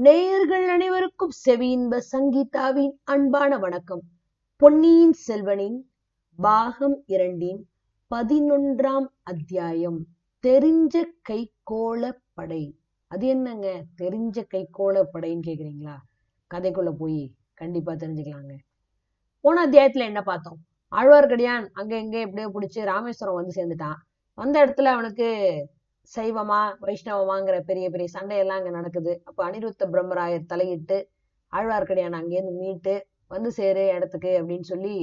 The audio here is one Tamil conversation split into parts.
நேயர்கள் அனைவருக்கும் செவியின்ப சங்கீதாவின் அன்பான வணக்கம். பொன்னியின் செல்வனின் பாகம் இரண்டின் பதினொன்றாம் அத்தியாயம் தெரிஞ்ச கைகோள படை. அது என்னங்க? தெரிஞ்ச கைகோள படைன்னு கேக்குறீங்களா? கதைக்குள்ள போய் கண்டிப்பா தெரிஞ்சுக்கலாங்க. போன அத்தியாயத்துல என்ன பார்த்தோம்? ஆழ்வார்க்கடியான் அங்க எங்க எப்படியோ பிடிச்சி ராமேஸ்வரம் வந்து சேர்ந்துட்டான். வந்த இடத்துல அவனுக்கு சைவமா வைஷ்ணவமாங்கிற பெரிய பெரிய சண்டையெல்லாம் அங்க நடக்குது. அப்ப அனிருத்த பிரம்மராயர் தலையிட்டு ஆழ்வார்க்கடியான் அங்கேருந்து மீட்டு வந்து சேரு இடத்துக்கு அப்படின்னு சொல்லி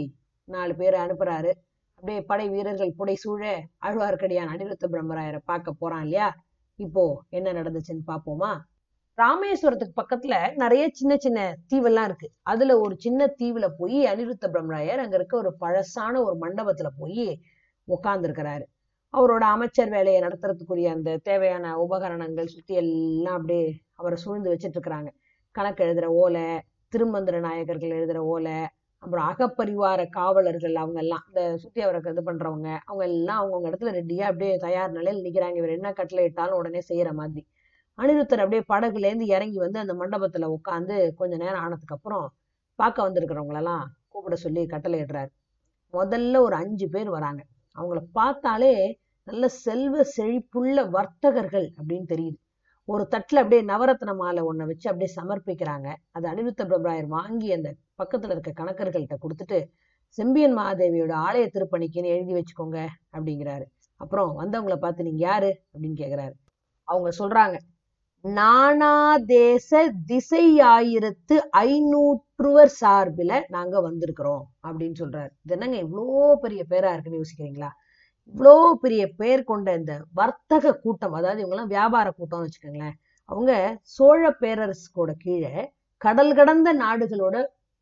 நாலு பேரை அனுப்புறாரு. அப்படியே படை வீரர்கள் புடை சூழ ஆழ்வார்க்கடியான் அனிருத்த பிரம்மராயரை பார்க்க போறான் இல்லையா? இப்போ என்ன நடந்துச்சுன்னு பார்ப்போமா? ராமேஸ்வரத்துக்கு பக்கத்துல நிறைய சின்ன சின்ன தீவெல்லாம் இருக்கு. அதுல ஒரு சின்ன தீவுல போய் அனிருத்த பிரம்மராயர் அங்க இருக்க ஒரு பழசான ஒரு மண்டபத்துல போய் உக்காந்துருக்கிறாரு. அவரோட அமைச்சர் வேலையை நடத்துறதுக்குரிய அந்த தேவையான உபகரணங்கள் சுத்தி எல்லாம் அப்படியே அவரை சூழ்ந்து வச்சிட்டு இருக்கிறாங்க கணக்கு எழுதுற ஓலை திருமந்திர நாயகர்கள் எழுதுற ஓலை அப்புறம் அகப்பரிவார காவலர்கள் அவங்க எல்லாம் இந்த சுத்தி அவருக்கு இது பண்றவங்க அவங்க எல்லாம் அவங்கவுங்க இடத்துல ரெடியா அப்படியே தயார் நிலையில் நிக்கிறாங்க. இவர் என்ன கட்டளை இட்டாலும் உடனே செய்யற மாதிரி. அனிருத்தர் அப்படியே படகுல இருந்து இறங்கி வந்து அந்த மண்டபத்துல உட்காந்து கொஞ்ச நேரம் ஆனதுக்கு அப்புறம் பார்க்க வந்திருக்கிறவங்களெல்லாம் கூப்பிட சொல்லி கட்டளை இடுறாரு. முதல்ல ஒரு அஞ்சு பேர் வராங்க. அவங்கள பார்த்தாலே நல்ல செல்வ செழிப்புள்ள வர்த்தகர்கள் அப்படின்னு தெரியுது. ஒரு தட்டுல அப்படியே நவரத்ன மாலை ஒன்றை வச்சு அப்படியே சமர்ப்பிக்கிறாங்க. அது அனிருத்த பிரபராயர் வாங்கி அந்த பக்கத்துல இருக்க கணக்கர்கள்ட்ட கொடுத்துட்டு செம்பியன் மகாதேவியோட ஆலய திருப்பணிக்குன்னு எழுதி வச்சுக்கோங்க அப்படிங்கிறாரு. அப்புறம் வந்தவங்களை பார்த்து நீங்க யாரு? அப்படின்னு கேக்குறாரு. அவங்க சொல்றாங்க நானாதேச திசை ஆயிரத்து ஐநூற்றுவர் சார்பில நாங்க வந்திருக்கிறோம் அப்படின்னு சொல்றாரு. இது என்னங்க இவ்வளோ பெரிய பேரா இருக்குன்னு யோசிக்கிறீங்களா? இவ்வளோ பெரிய பெயர் கொண்ட இந்த வர்த்தக கூட்டம் அதாவது இவங்கெல்லாம் வியாபார கூட்டம்னு வச்சுக்கோங்களேன் அவங்க சோழ பேரரசுக்கோட கீழே கடல் கடந்த நாடுகளோட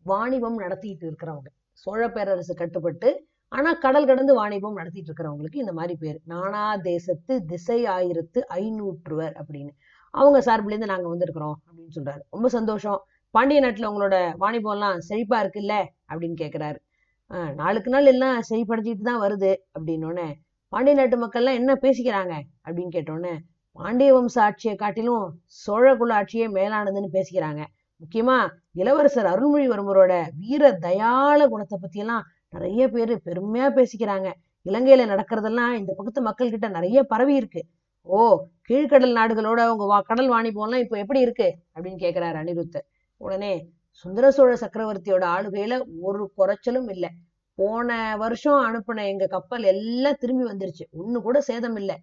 வாணிபம் நடத்திட்டு இருக்கிறவங்க. சோழ பேரரசு கட்டுப்பட்டு ஆனா கடல் கடந்து வாணிபம் நடத்திட்டு இருக்கிறவங்களுக்கு இந்த மாதிரி பேர். நானா தேசத்து திசை ஆயிரத்து ஐநூற்றுவர் அப்படின்னு. அவங்க சார்பிலேருந்து நாங்க வந்திருக்கிறோம் அப்படின்னு சொல்றாரு. ரொம்ப சந்தோஷம். பாண்டிய நாட்டுல உங்களோட வாணிபம் எல்லாம் செழிப்பா இருக்குல்ல அப்படின்னு கேக்குறாரு. நாளுக்கு நாள் எல்லாம் செழிப்படைஞ்சிட்டு தான் வருது அப்படின்னோடனே பாண்டிய நாட்டு மக்கள்லாம் என்ன பேசிக்கிறாங்க அப்படின்னு கேட்டோன்னே பாண்டிய வம்ச ஆட்சியை காட்டிலும் சோழ குல ஆட்சியே மேலானதுன்னு பேசிக்கிறாங்க. முக்கியமா இளவரசர் அருள்மொழிவர்மரோட வீர தயாள குணத்தை பத்தியெல்லாம் நிறைய பேர் பெருமையா பேசிக்கிறாங்க. இலங்கையில நடக்கிறதெல்லாம் இந்த பக்கத்து மக்கள் கிட்ட நிறைய பரவி இருக்கு. ஓ கீழ்கடல் நாடுகளோட உங்க வா கடல் வாணிபம்லாம் இப்போ எப்படி இருக்கு அப்படின்னு கேக்குறாரு அனிருத்தர். உடனே சுந்தர சோழ சக்கரவர்த்தியோட ஆளுகையில ஒரு குறைச்சலும் இல்லை. போன வருஷம் அனுப்பின எங்க கப்பல் எல்லாம் திரும்பி வந்துருச்சு. ஒண்ணு கூட சேதம் இல்லை.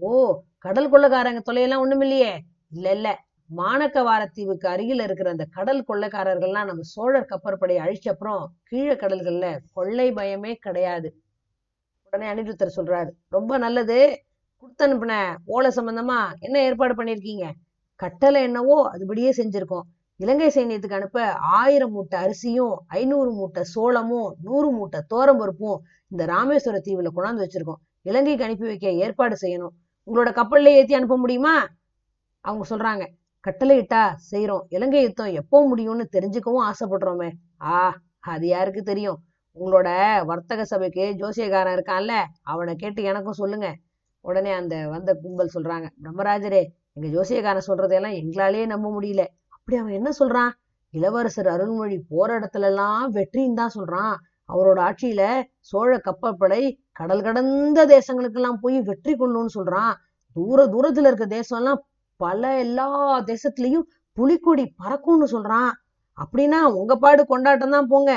ஓ கடல் கொள்ளக்காரங்க தொலையெல்லாம் ஒண்ணும் இல்லையே? இல்ல இல்ல. மாணக்கவாரத்தீவுக்கு அருகில இருக்கிற அந்த கடல் கொள்ளைக்காரர்கள்லாம் நம்ம சோழர் கப்பற்படையை அழிச்ச அப்புறம் கீழே கடல்கள்ல கொள்ளை பயமே கிடையாது. உடனே அனிருத்தர் சொல்றாரு ரொம்ப நல்லது. கொடுத்து அனுப்பின ஓலை சம்பந்தமா என்ன ஏற்பாடு பண்ணிருக்கீங்க? கட்டளை என்னவோ அதுபடியே செஞ்சிருக்கோம். இலங்கை சைன்யத்துக்கு அனுப்ப ஆயிரம் மூட்டை அரிசியும் ஐநூறு மூட்டை சோளமும் நூறு மூட்டை தோரம்பருப்பும் இந்த ராமேஸ்வர தீவுல கொண்டாந்து வச்சிருக்கோம். இலங்கைக்கு அனுப்பி வைக்க ஏற்பாடு செய்யணும். உங்களோட கப்பல்ல ஏத்தி அனுப்ப முடியுமா? அவங்க சொல்றாங்க. கட்டளை இட்டா செய்யறோம் இலங்கை யுத்தம் எப்போ முடியும்னு தெரிஞ்சுக்கவும் ஆசைப்படுறோமே. ஆ அது யாருக்கு தெரியும்? உங்களோட வர்த்தக சபைக்கு ஜோசியக்காரன் இருக்கான்ல அவனை கேட்டு எனக்கும் சொல்லுங்க. உடனே அந்த வந்த கும்பல் சொல்றாங்க. பிரம்மராஜரே எங்க ஜோசியக்காரன் சொல்றதையெல்லாம் எங்களாலேயே நம்ப முடியல. அப்படி அவன் என்ன சொல்றான்? இளவரசர் அருள்மொழி போற இடத்துல எல்லாம் வெற்றின்னு தான் சொல்றான். அவரோட ஆட்சியில சோழ கப்பற்படை கடல் கடந்த தேசங்களுக்கெல்லாம் போய் வெற்றி கொள்ளும்னு சொல்றான். தூர தூரத்துல இருக்க தேசம் எல்லாம் பல எல்லா தேசத்துலயும் புலிக்கொடி பறக்கும்னு சொல்றான். அப்படின்னா உங்க பாடு கொண்டாட்டம் தான் போங்க.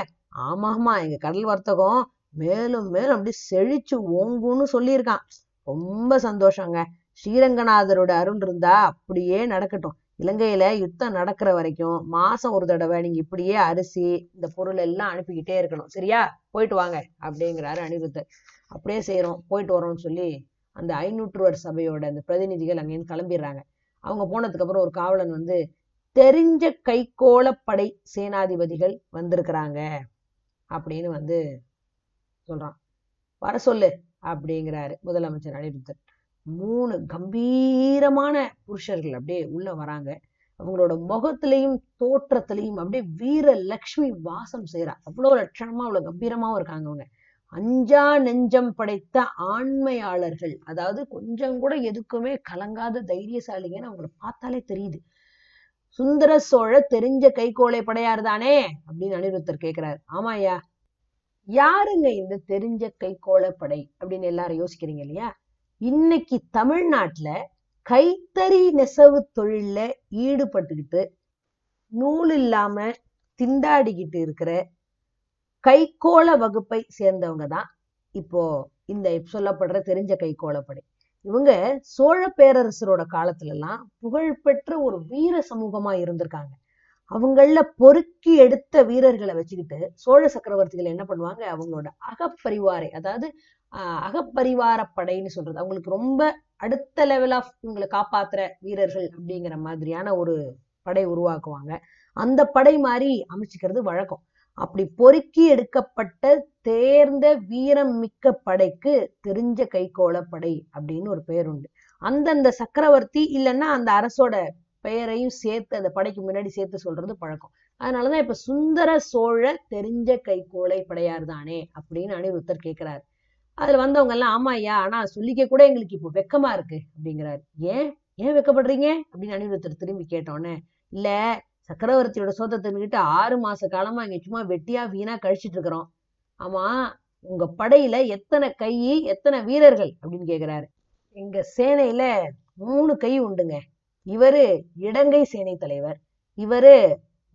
ஆமா ஆமா எங்க கடல் வர்த்தகம் மேலும் மேலும் அப்படி செழிச்சு ஓங்குன்னு சொல்லியிருக்கான். ரொம்ப சந்தோஷங்க. ஸ்ரீரங்கநாதரோட அருள் இருந்தா அப்படியே நடக்கட்டும். இலங்கையில யுத்தம் நடக்கிற வரைக்கும் மாசம் ஒரு தடவை நீங்க இப்படியே அரிசி இந்த பொருள் எல்லாம் அனுப்பிக்கிட்டே இருக்கணும். சரியா? போயிட்டு வாங்க அப்படிங்கிறாரு அனிருத்தர். அப்படியே செய்யறோம் போயிட்டு வரோம்னு சொல்லி அந்த ஐநூற்றுவர் சபையோட அந்த பிரதிநிதிகள் அங்கேருந்து கிளம்பிடுறாங்க. அவங்க போனதுக்கு அப்புறம் ஒரு காவலன் வந்து தெரிஞ்ச கைகோளப்படை சேனாதிபதிகள் வந்திருக்கிறாங்க. அப்படின்னு வந்து சொல்றான். வர சொல்லு. அப்படிங்கிறாரு முதலமைச்சர் அனிருத்தர். மூணு கம்பீரமான புருஷர்கள் அப்படியே உள்ள வராங்க. அவங்களோட முகத்திலையும் தோற்றத்திலையும் அப்படியே வீர லக்ஷ்மி வாசம் செய்யறா அவ்வளவு லட்சணமா அவ்வளவு கம்பீரமாவும் இருக்காங்க அவங்க. அஞ்சா நெஞ்சம் படைத்த ஆண்மையாளர்கள். அதாவது கொஞ்சம் கூட எதுக்குமே கலங்காத தைரியசாலிங்கன்னு அவங்கள பார்த்தாலே தெரியுது. சுந்தர சோழ தெரிஞ்ச கைகோளை படையார் தானே அப்படின்னு அனிருத்தர் கேட்கிறாரு ஆமாயா யாருங்க இந்த தெரிஞ்ச கைகோள படை அப்படின்னு எல்லாரும் யோசிக்கிறீங்க இல்லையா? இன்னைக்கு தமிழ்நாட்டுல கைத்தறி நெசவு தொழில்ல ஈடுபட்டுக்கிட்டு நூல் இல்லாம திண்டாடிக்கிட்டு இருக்கிற கைகோள வகுப்பை சேர்ந்தவங்க தான் இப்போ இந்த சொல்லப்படுற தெரிஞ்ச கைகோளப்படை இவங்க சோழ பேரரசரோட காலத்துல எல்லாம் புகழ்பெற்ற ஒரு வீர சமூகமா இருந்திருக்காங்க. அவங்கள பொறுக்கி எடுத்த வீரர்களை வச்சுக்கிட்டு சோழ சக்கரவர்த்திகள் என்ன பண்ணுவாங்க? அவங்களோட அகப்பரிவாரை அதாவது ஆஹ் அகப்பரிவார படைன்னு சொல்றது. அவங்களுக்கு ரொம்ப அடுத்த லெவல் ஆஃப் இவங்களை காப்பாத்துற வீரர்கள் அப்படிங்கிற மாதிரியான ஒரு படை உருவாக்குவாங்க. அந்த படை மாதிரி அமைச்சுக்கிறது வழக்கம். அப்படி பொறுக்கி எடுக்கப்பட்ட தேர்ந்த வீரம் மிக்க படைக்கு தெரிஞ்ச கைகோள படை அப்படின்னு ஒரு பெயர் உண்டு அந்தந்த சக்கரவர்த்தி இல்லைன்னா அந்த அரசோட பெயரையும் சேர்த்து அந்த படைக்கு முன்னாடி சேர்த்து சொல்றது பழக்கம். அதனாலதான் இப்ப சுந்தர சோழ தெரிஞ்ச கைகோளை படையார் தானே அப்படின்னு அனிருத்தர் கேட்கிறாரு அதுல வந்தவங்க எல்லாம் ஆமா ஐயா ஆனா சொல்லிக்க கூட எங்களுக்கு இப்போ வெக்கமா இருக்கு அப்படிங்கிறாரு. ஏன்? ஏன் வெக்கப்படுறீங்க? அப்படின்னு அனிருத்தர் திரும்பி கேட்டோன்னே இல்ல சக்கரவர்த்தியோட சோத்தை ஆறு மாச காலமா இங்க சும்மா வெட்டியா வீணா கழிச்சிட்டு இருக்கிறோம். ஆமா உங்க படையில எத்தனை கை எத்தனை வீரர்கள்? அப்படின்னு கேக்குறாரு. எங்க சேனையில மூணு கை உண்டுங்க. இவரு இடங்கை சேனை தலைவர். இவரு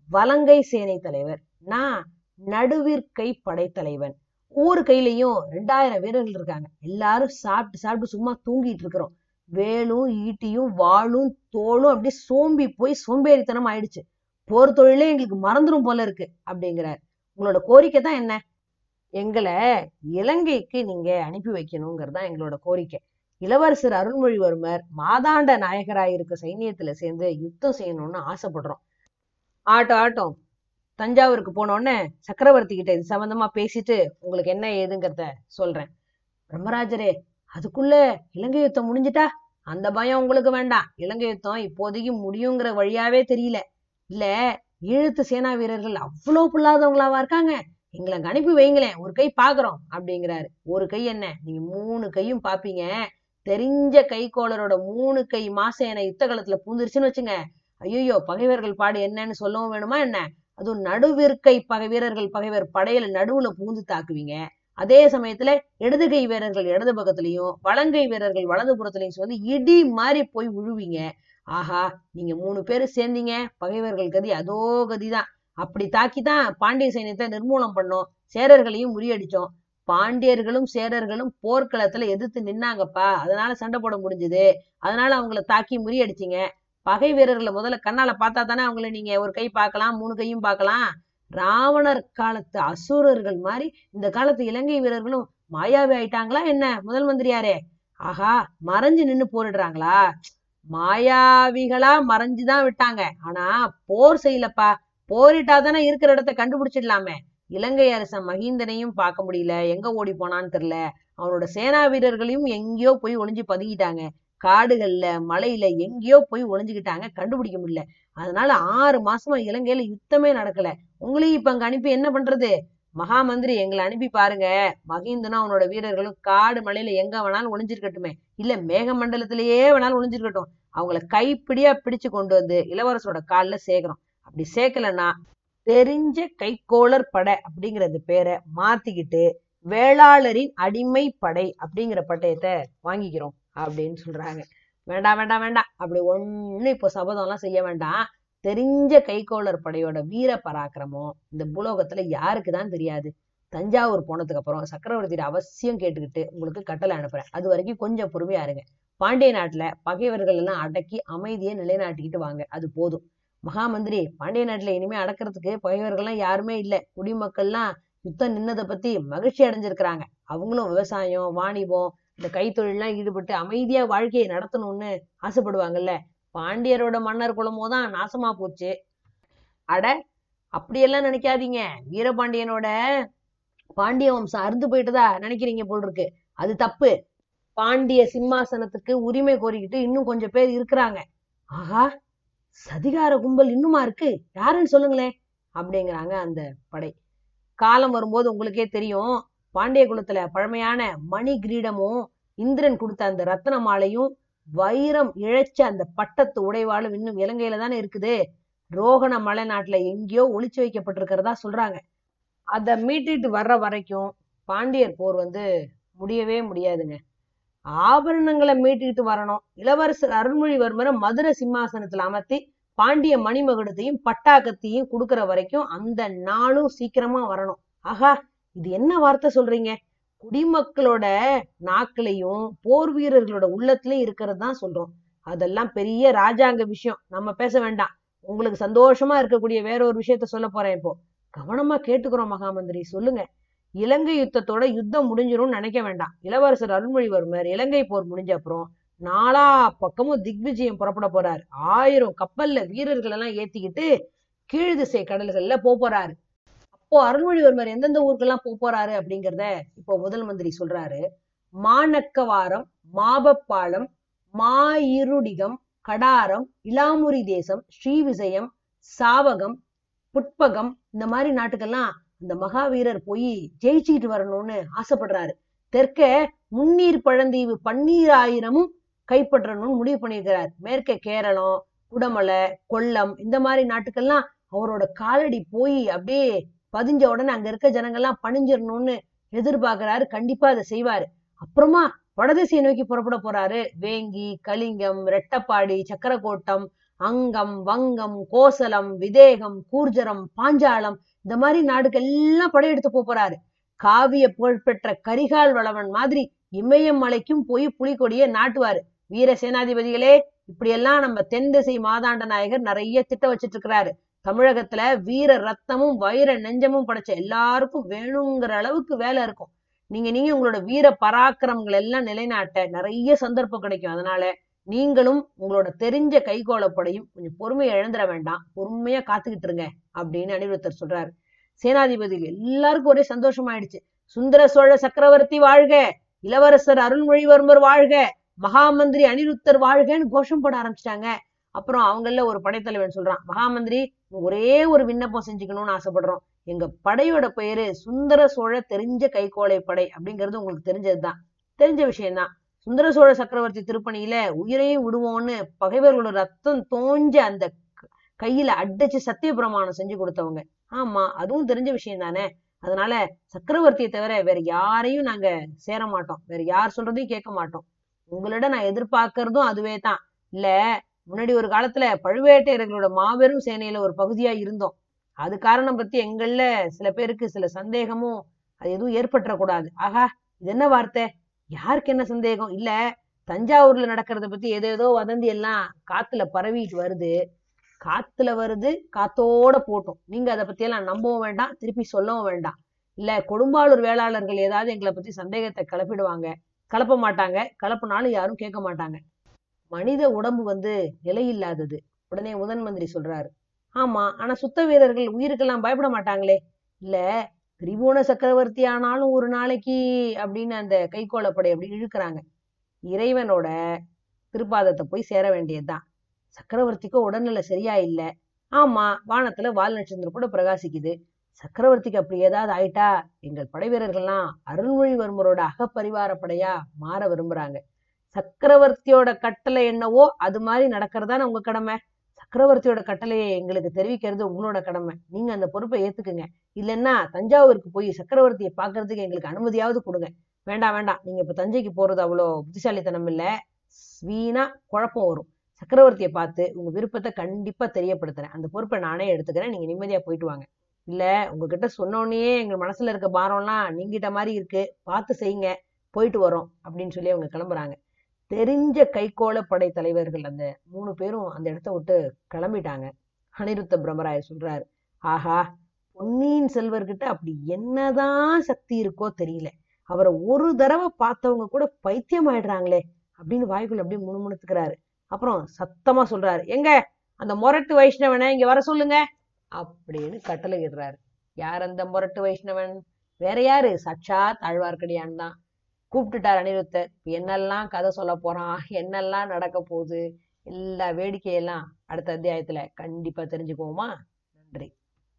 வலங்கை சேனை தலைவர். நான் நடுவிற்கை படைத்தலைவன் ஊர் கையிலையும் ரெண்டாயிரம் வீரர்கள் இருக்காங்க. எல்லாரும் சாப்பிட்டு சாப்பிட்டு சும்மா தூங்கிட்டு இருக்கிறோம். வேலும் ஈட்டியும் வாளும் தோளும் அப்படியே சோம்பி போய் சோம்பேறித்தனம் ஆயிடுச்சு. போர் தொழிலே எங்களுக்கு மறந்துடும் போல இருக்கு அப்படிங்கிறார். உங்களோட கோரிக்கை தான் என்ன? எங்களை இலங்கைக்கு நீங்க அனுப்பி வைக்கணுங்கிறது தான் எங்களோட கோரிக்கை. இளவரசர் அருள்மொழிவர்மர் மாதாண்ட நாயகராய் இருக்க சைனியத்துல சேர்ந்து யுத்தம் செய்யணும்னு ஆசைப்படுறோம். ஆட்டம் ஆட்டம். தஞ்சாவூருக்கு போனோடனே சக்கரவர்த்தி கிட்ட இது சம்பந்தமா பேசிட்டு உங்களுக்கு என்ன ஏதுங்கிறத சொல்றேன். பிரம்மராஜரே அதுக்குள்ள இலங்கை யுத்தம் முடிஞ்சிட்டா? அந்த பயம் உங்களுக்கு வேண்டாம். இலங்கை யுத்தம் இப்போதைக்கு முடியுங்கிற வழியாவே தெரியல. இல்ல ஈழத்து சேனா வீரர்கள் அவ்வளவு புல்லாதவங்களாவா இருக்காங்க? எங்களை அனுப்பி வைங்களேன். ஒரு கை பாக்குறோம் அப்படிங்கிறாரு. ஒரு கை என்ன? நீங்க மூணு கையும் பாப்பீங்க. தெரிஞ்ச கைகோளரோட மூணு கை மாசேனை யுத்த காலத்துல பூந்துருச்சுன்னு வச்சுங்க. ஐயோ பகைவர்கள் பாடு என்னன்னு சொல்லவும் வேணுமா என்ன? அதுவும் நடுவிற்கை பகை வீரர்கள் பகைவர் படையில நடுவுல பூந்து தாக்குவீங்க. அதே சமயத்துல இடது கை வீரர்கள் இடது பக்கத்துலயும் வலங்கை வீரர்கள் வலது புறத்துலயும் சொல்லி இடி மாதிரி போய் விழுவீங்க ஆஹா நீங்க மூணு பேரும் சேர்ந்தீங்க. பகைவர்கள் கதி அதோ கதிதான். அப்படி தாக்கிதான் பாண்டிய சைன்யத்தை நிர்மூலம் பண்ணோம். சேரர்களையும் முறியடிச்சோம். பாண்டியர்களும் சேரர்களும் போர்க்களத்துல எதிர்த்து நின்னாங்கப்பா. அதனால சண்டை போட முடிஞ்சது. அதனால அவங்கள தாக்கி முறியடிச்சிங்க. பகை வீரர்களை முதல்ல கண்ணால பார்த்தா தானே அவங்கள நீங்க ஒரு கை பார்க்கலாம் மூணு கையும் பார்க்கலாம். ராவணர் காலத்து அசுரர்கள் மாதிரி இந்த காலத்து இலங்கை வீரர்களும் மாயாவி ஆயிட்டாங்களா என்ன? முதல் மந்திரியாரே. ஆஹா மறைஞ்சு நின்னு போரிடுறாங்களா? மாயாவிகளா மறைஞ்சுதான் விட்டாங்க. ஆனா போர் செய்யலப்பா. போரிட்டா தானே இருக்கிற இடத்த கண்டுபிடிச்சிடலாமே. இலங்கை அரசன் மஹிந்தனையும் பார்க்க முடியல. எங்க ஓடி போனான்னு தெரியல. அவனோட சேனா வீரர்களையும் எங்கேயோ போய் ஒளிஞ்சு பதுங்கிட்டாங்க காடுகள்ல மலையில எங்கேயோ போய் ஒளிஞ்சுக்கிட்டாங்க. கண்டுபிடிக்க முடியல. அதனால ஆறு மாசமா இலங்கையில யுத்தமே நடக்கல. உங்களையும் இப்ப அங்க அனுப்பி என்ன பண்றது? மகாமந்திரி எங்களை அனுப்பி பாருங்க. மகிந்தனும் அவனோட வீரர்களும் காடு மலையில எங்க வேணாலும் ஒளிஞ்சிருக்கட்டுமே. இல்ல மேக மண்டலத்திலேயே வேணாலும் ஒளிஞ்சிருக்கட்டும். அவங்கள கைப்பிடியா பிடிச்சு கொண்டு வந்து இளவரசரோட கால்ல சேர்க்கிறோம் அப்படி சேர்க்கலன்னா தெரிஞ்ச கைக்கோளர் படை அப்படிங்கிறது பேரை மாத்திக்கிட்டு வேளாளரின் அடிமை படை அப்படிங்கிற பட்டயத்தை வாங்கிக்கிறோம் அப்படின்னு சொல்றாங்க. வேண்டாம் வேண்டாம் வேண்டாம். அப்படி ஒண்ணு இப்போ சபதம் எல்லாம் செய்ய வேண்டாம். தெரிஞ்ச கைக்கோளர் படையோட வீர பராக்கிரமம் இந்த பூலோகத்துல யாருக்கு தான் தெரியாது. தஞ்சாவூர் போனதுக்கு அப்புறம் சக்கரவர்த்தியோட அவசியம் கேட்டுக்கிட்டு உங்களுக்கு கட்டளை அனுப்புறேன். அது வரைக்கும் கொஞ்சம் பொறுமையா இருங்க. பாண்டிய நாட்டுல பகைவர்கள் எல்லாம் அடக்கி அமைதியை நிலைநாட்டிக்கிட்டு வாங்க. அது போதும். மகாமந்திரி பாண்டிய நாட்டுல இனிமே அடக்கிறதுக்கு பகைவர்கள்லாம் யாருமே இல்லை. குடிமக்கள்லாம் யுத்தம் நின்னதை பத்தி மகிழ்ச்சி அடைஞ்சிருக்கிறாங்க. அவங்களும் விவசாயம் வாணிபம் இந்த கைத்தொழிலாம் ஈடுபட்டு அமைதியா வாழ்க்கையை நடத்தணும்னு ஆசைப்படுவாங்கல்ல. பாண்டியரோட மன்னர் குலமோ தான் நாசமா போச்சு. அட அப்படியெல்லாம் நினைக்காதீங்க. வீரபாண்டியனோட பாண்டிய வம்சம் அறுந்து போயிட்டதா நினைக்கிறீங்க போல் இருக்கு அது தப்பு. பாண்டிய சிம்மாசனத்துக்கு உரிமை கோரிக்கிட்டு இன்னும் கொஞ்சம் பேர் இருக்கிறாங்க. ஆஹா! சதிகார கும்பல் இன்னுமா இருக்கு? யாருன்னு சொல்லுங்களேன். அப்படிங்கிறாங்க அந்த படை. காலம் வரும்போது உங்களுக்கே தெரியும் பாண்டிய குலத்துல பழமையான மணி கிரீடமும் இந்திரன் கொடுத்த அந்த ரத்ன மாலையும் வைரம் இழைச்ச அந்த பட்டத்து உடைவாளும் இன்னும் இலங்கையில தானே இருக்குது. ரோகண மலை நாட்டுல எங்கேயோ ஒளிச்சு வைக்கப்பட்டிருக்கிறதா சொல்றாங்க. அதை மீட்டிட்டு வர்ற வரைக்கும் பாண்டியர் போர் வந்து முடியவே முடியாதுங்க. ஆபரணங்களை மீட்டுக்கிட்டு வரணும். இளவரசர் அருள்மொழிவர்மரை மதுரை சிம்மாசனத்துல அமர்த்தி பாண்டிய மணிமகுடத்தையும் பட்டாக்கத்தையும் கொடுக்கற வரைக்கும் அந்த நாளும் சீக்கிரமா வரணும். ஆஹா இது என்ன வார்த்தை சொல்றீங்க? குடிமக்களோட நாக்கிலையும் போர் வீரர்களோட உள்ளத்திலயும் இருக்கிறது தான் சொல்றோம். அதெல்லாம் பெரிய ராஜாங்க விஷயம். நம்ம பேச வேண்டாம். உங்களுக்கு சந்தோஷமா இருக்கக்கூடிய வேற ஒரு விஷயத்த சொல்ல போறேன் இப்போ. கவனமா கேட்டுக்கிறோம் மகாமந்திரி. சொல்லுங்க. இலங்கை யுத்தத்தோட யுத்தம் முடிஞ்சிரும்னு நினைக்க வேண்டாம். இளவரசர் அருள்மொழிவர்மர் இலங்கை போர் முடிஞ்ச அப்புறம் நாலா பக்கமும் திக்விஜயம் புறப்பட போறாரு. ஆயிரம் கப்பல்ல வீரர்கள் எல்லாம் ஏத்திக்கிட்டு கீழ் திசை கடல்கள்ல போறாரு. அப்போ அருள்மொழிவர்மர் எந்தெந்த ஊருக்கெல்லாம் போறாரு அப்படிங்கிறத இப்போ முதல் மந்திரி சொல்றாரு. மாநக்கவாரம் மாபப்பாளம் மாயிருடிகம் கடாரம் இலாமுரி தேசம் ஸ்ரீவிஜயம் சாவகம் புட்பகம் இந்த மாதிரி நாட்டுக்கெல்லாம் அந்த மகாவீரர் போய் ஜெயிச்சுட்டு வரணும்னு ஆசைப்படுறாரு. தெற்க முன்னீர் பழந்தீவு பன்னீராயிரமும் கைப்பற்றணும்னு முடிவு பண்ணியிருக்கிறார். மேற்க கேரளம் குடமலை கொல்லம் இந்த மாதிரி நாட்டுக்கெல்லாம் அவரோட காலடி போய் அப்படியே பதிஞ்ச உடனே அங்க இருக்க ஜனங்கள்லாம் பணிஞ்சிடணும்னு எதிர்பார்க்கிறாரு. கண்டிப்பா அதை செய்வாரு. அப்புறமா வடதிசையை நோக்கி புறப்பட போறாரு. வேங்கி கலிங்கம் ரெட்டப்பாடி சக்கரக்கோட்டம் அங்கம் வங்கம் கோசலம் விதேகம் கூர்ஜரம் பாஞ்சாலம் இந்த மாதிரி நாடுகள் எல்லாம் படையெடுத்து போறாரு. காவிய புகழ்பெற்ற கரிகால் வளவன் மாதிரி இமயம் மலைக்கும் போய் புலிகொடியை நாட்டுவாரு. வீர சேனாதிபதிகளே இப்படியெல்லாம் நம்ம தென் திசை மாதாண்ட நாயகர் நிறைய திட்டம் வச்சிட்டு இருக்கிறாரு. தமிழகத்துல வீர ரத்தமும் வைர நெஞ்சமும் படைச்ச எல்லாருக்கும் வேணுங்கிற அளவுக்கு வேலை இருக்கும். நீங்க நீங்க உங்களோட வீர பராக்கிரமங்கள் எல்லாம் நிலைநாட்ட நிறைய சந்தர்ப்பம் கிடைக்கும். அதனால நீங்களும் உங்களோட தெரிஞ்ச கைகோளப்படையும் கொஞ்சம் பொறுமையை இழந்துட வேண்டாம். பொறுமையா காத்துக்கிட்டு இருங்க அப்படின்னு அனிருத்தர் சொல்றாரு. சேனாதிபதி எல்லாருக்கும் ஒரே சந்தோஷமாயிடுச்சு. சுந்தர சோழ சக்கரவர்த்தி வாழ்க இளவரசர் அருள்மொழிவர்மர் வாழ்க மகாமந்திரி அனிருத்தர் வாழ்கன்னு கோஷம் போட ஆரம்பிச்சிட்டாங்க. அப்புறம் அவங்கள ஒரு படைத்தலைவன் சொல்றான் மகாமந்திரி ஒரே ஒரு விண்ணப்பம் செஞ்சுக்கணும்னு ஆசைப்படுறோம். எங்க படையோட பெயரு சுந்தர சோழ தெரிஞ்ச கைகோளை படை அப்படிங்கிறது உங்களுக்கு தெரிஞ்சதுதான். தெரிஞ்ச விஷயம்தான். சுந்தர சோழ சக்கரவர்த்தி திருப்பணியில உயிரையும் விடுவோம்னு பகைவர்களோட ரத்தம் தோஞ்ச அந்த கையில அடிச்சு சத்திய பிரமாணம் செஞ்சு கொடுத்தவங்க. ஆமா அதுவும் தெரிஞ்ச விஷயம் தானே. அதனால சக்கரவர்த்தியை தவிர வேற யாரையும் நாங்க சேர மாட்டோம். வேற யார் சொல்றதையும் கேட்க மாட்டோம். உங்களிடம் நான் எதிர்பார்க்கறதும் அதுவே தான். இல்ல முன்னாடி ஒரு காலத்துல பழுவேட்டையர்களோட மாபெரும் சேனையில ஒரு பகுதியா இருந்தோம். அது காரணம் பத்தி எங்கள்ல சில பேருக்கு சில சந்தேகமும் அது எதுவும் ஏற்பட்டுறக்கூடாது. ஆகா இது என்ன வார்த்தை? யாருக்கு என்ன சந்தேகம்? இல்ல தஞ்சாவூர்ல நடக்கிறத பத்தி ஏதேதோ வதந்தி எல்லாம் காத்துல பரவிட்டு வருது. காத்துல வருது காத்தோட போட்டும். நீங்க அதை பத்தி எல்லாம் நம்பவும் வேண்டாம் திருப்பி சொல்லவும் வேண்டாம். இல்ல கொடும்பாளூர் வேளாளர்கள் ஏதாவது எங்களை பத்தி சந்தேகத்தை கிளப்பிடுவாங்க. கலப்ப மாட்டாங்க. கலப்பினாலும் யாரும் கேட்க மாட்டாங்க. மனித உடம்பு வந்து நிலையில்லாதது. உடனே முதன் மந்திரி சொல்றாரு. ஆமா ஆனா சுத்த வீரர்கள் உயிருக்கெல்லாம் பயப்பட மாட்டாங்களே. இல்ல திரிபுவன சக்கரவர்த்தி ஆனாலும் ஒரு நாளைக்கு அப்படின்னு அந்த கைகோளப்படை அப்படி இழுக்கிறாங்க. இறைவனோட திருப்பாதத்தை போய் சேர வேண்டியதுதான். சக்கரவர்த்திக்கோ உடல்நிலை சரியா இல்ல. ஆமா வானத்துல வால் நட்சத்திரம் கூட பிரகாசிக்குது. சக்கரவர்த்திக்கு அப்படி ஏதாவது ஆயிட்டா எங்கள் படை வீரர்கள்லாம் அருள்மொழிவர்மரோட அகப்பரிவார படையா மாற விரும்புறாங்க. சக்கரவர்த்தியோட கட்டளை என்னவோ அது மாதிரி நடக்கிறதான உங்க கடமை? சக்கரவர்த்தியோட கட்டளையை எங்களுக்கு தெரிவிக்கிறது உங்களோட கடமை. நீங்க அந்த பொறுப்பை ஏத்துக்குங்க. இல்லைன்னா தஞ்சாவூருக்கு போய் சக்கரவர்த்தியை பாக்குறதுக்கு எங்களுக்கு அனுமதியாவது கொடுங்க. வேண்டாம் வேண்டாம். நீங்க இப்ப தஞ்சைக்கு போறது அவ்வளோ புத்திசாலித்தனம் இல்ல. வீணா குழப்பம் வரும். சக்கரவர்த்தியை பார்த்து உங்க விருப்பத்தை கண்டிப்பா தெரியப்படுத்துறேன். அந்த பொறுப்பை நானே எடுத்துக்கிறேன். நீங்க நிம்மதியா போயிட்டு வாங்க. இல்ல உங்ககிட்ட சொன்னோடனே எங்க மனசுல இருக்க பாரம்லாம் நீங்கிட்ட மாதிரி இருக்கு. பார்த்து செய்யுங்க. போயிட்டு வரோம் அப்படின்னு சொல்லி அவங்க கிளம்புறாங்க. தெரிஞ்ச கைகோள படை தலைவர்கள் அந்த மூணு பேரும் அந்த இடத்த விட்டு கிளம்பிட்டாங்க. அனிருத்த பிரம்மராயர் சொல்றாரு ஆஹா பொன்னியின் செல்வர்கிட்ட அப்படி என்னதான் சக்தி இருக்கோ தெரியல. அவரை ஒரு தடவை பார்த்தவங்க கூட பைத்தியம் ஆயிடுறாங்களே அப்படின்னு வாய்க்குள்ள அப்படியே முணுமுணுத்துக்கிறாரு. அப்புறம் சத்தமா சொல்றாரு எங்க அந்த முரட்டு வைஷ்ணவனை இங்க வர சொல்லுங்க அப்படின்னு கட்டளை இடுறாரு. யார் அந்த முரட்டு வைஷ்ணவன்? வேற யாரு? சச்சா ஆழ்வார்க்கடியான் தான். கூப்பிட்டுட்டார் அனிருத்தர். என்னெல்லாம் கதை சொல்ல போறான்? என்னெல்லாம் நடக்க போகுது? எல்லா வேடிக்கையெல்லாம் அடுத்த அத்தியாயத்துல கண்டிப்பா தெரிஞ்சுக்குவோமா? நன்றி.